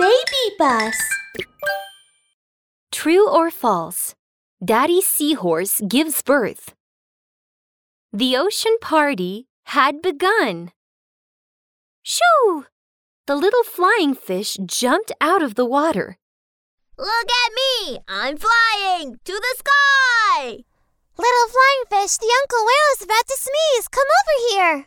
BabyBus. True or false? Daddy Seahorse gives birth. The ocean party had begun. Shoo! The little flying fish jumped out of the water. Look at me! I'm flying to the sky! Little flying fish, the Uncle Whale is about to sneeze. Come over here.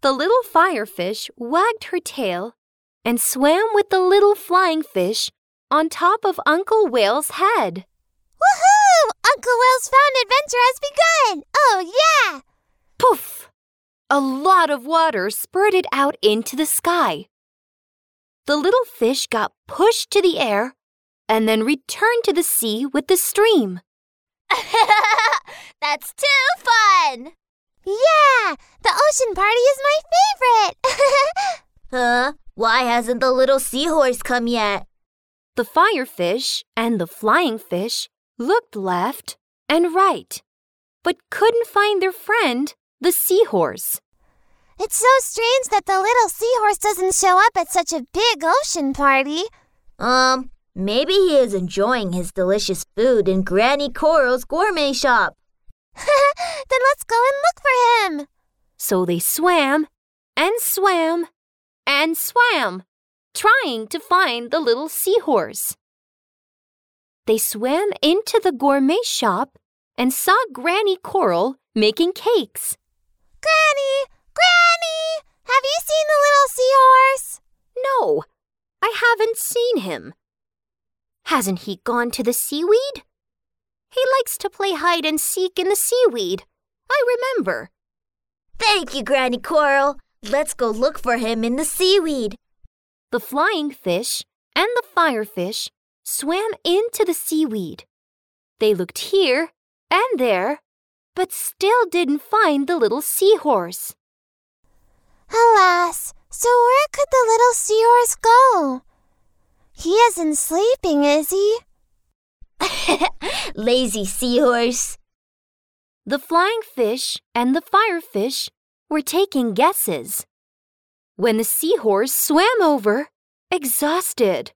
The little firefish wagged her tail and swam with the little flying fish on top of Uncle Whale's head. Woohoo! Uncle Whale's found adventure has begun. Oh, yeah! Poof! A lot of water spurted out into the sky. The little fish got pushed to the air and then returned to the sea with the stream. That's too fun! Yeah! The ocean party is my favorite! Huh? Why hasn't the little seahorse come yet? The firefish and the flying fish looked left and right, but couldn't find their friend, the seahorse. it's so strange that the little seahorse doesn't show up at such a big ocean party. Um, maybe he is enjoying his delicious food in Granny Coral's gourmet shop. then let's go and look for him. So they swam and swam and swam, trying to find the little seahorse. They swam into the gourmet shop and saw Granny Coral making cakes. Granny! Granny! Have you seen the little seahorse? No, I haven't seen him. Hasn't he gone to the seaweed? He likes to play hide and seek in the seaweed. I remember. Thank you, Granny Coral. Let's go look for him in the seaweed. The flying fish and the firefish swam into the seaweed. They looked here and there, but still didn't find the little seahorse. Alas, so where could the little seahorse go? He isn't sleeping, is he? Lazy seahorse. The flying fish and the firefish were taking guesses. When the seahorse swam over, exhausted.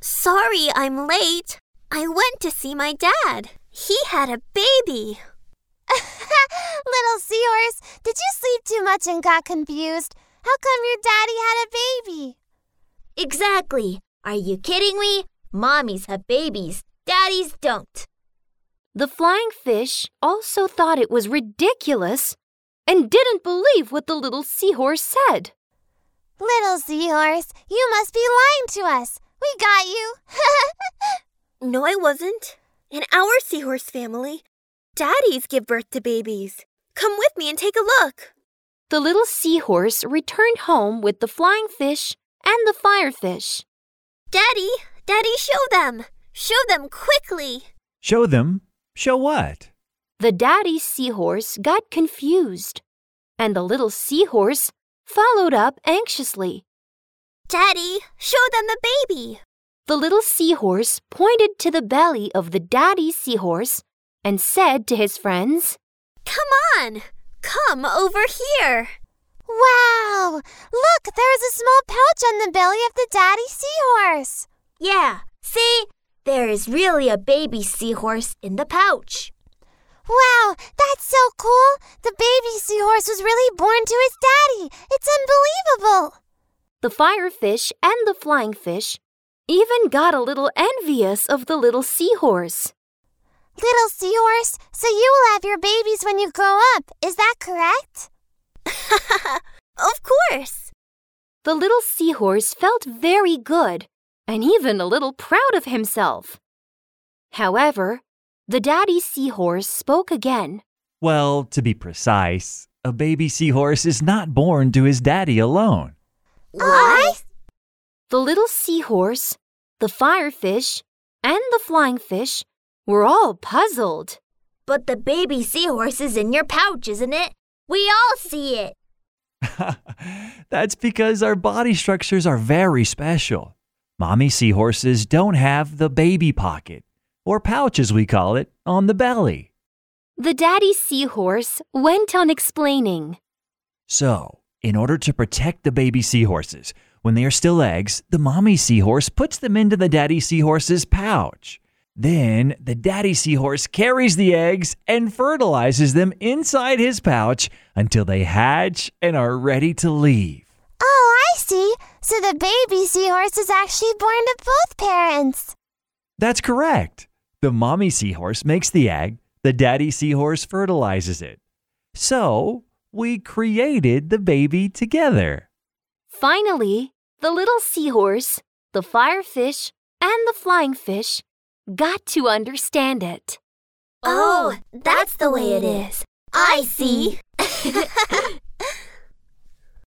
Sorry I'm late. I went to see my dad. He had a baby. little seahorse, did you sleep too much and got confused? How come your daddy had a baby? Exactly. Are you kidding me? Mommies have babies. Daddies don't. The flying fish also thought it was ridiculous and didn't believe what the little seahorse said. Little seahorse, you must be lying to us. We got you. No, I wasn't. In our seahorse family, daddies give birth to babies. Come with me and take a look. The little seahorse returned home with the flying fish and the firefish. Daddy, Daddy, show them. Show them quickly. Show them. Show what? The daddy seahorse got confused, and the little seahorse followed up anxiously. Daddy, show them the baby. The little seahorse pointed to the belly of the daddy seahorse and said to his friends, Come on. Come over here. wow! Look, there is a small pouch on the belly of the daddy seahorse. Yeah, see? There is really a baby seahorse in the pouch. Wow, that's so cool! The baby seahorse was really born to his daddy. It's unbelievable. The firefish and the flying fish even got a little envious of the little seahorse. Little seahorse, so you will have your babies when you grow up. Is that correct? Of course. The little seahorse felt very good and even a little proud of himself. However, the daddy seahorse spoke again. Well, to be precise, a baby seahorse is not born to his daddy alone. What? The little seahorse, the firefish, and the flying fish were all puzzled. But the baby seahorse is in your pouch, isn't it? We all see it. That's because our body structures are very special. Mommy seahorses don't have the baby pocket, or pouch as we call it, on the belly. The daddy seahorse went on explaining. So, in order to protect the baby seahorses, When they are still eggs, the mommy seahorse puts them into the daddy seahorse's pouch. Then the daddy seahorse carries the eggs and fertilizes them inside his pouch until they hatch and are ready to leave. Oh, I see. So the baby seahorse is actually born to both parents. That's correct. The mommy seahorse makes the egg, the daddy seahorse fertilizes it. So we created the baby together. Finally, the little seahorse, the firefish, and the flying fish got to understand it. Oh, that's the way it is. I see.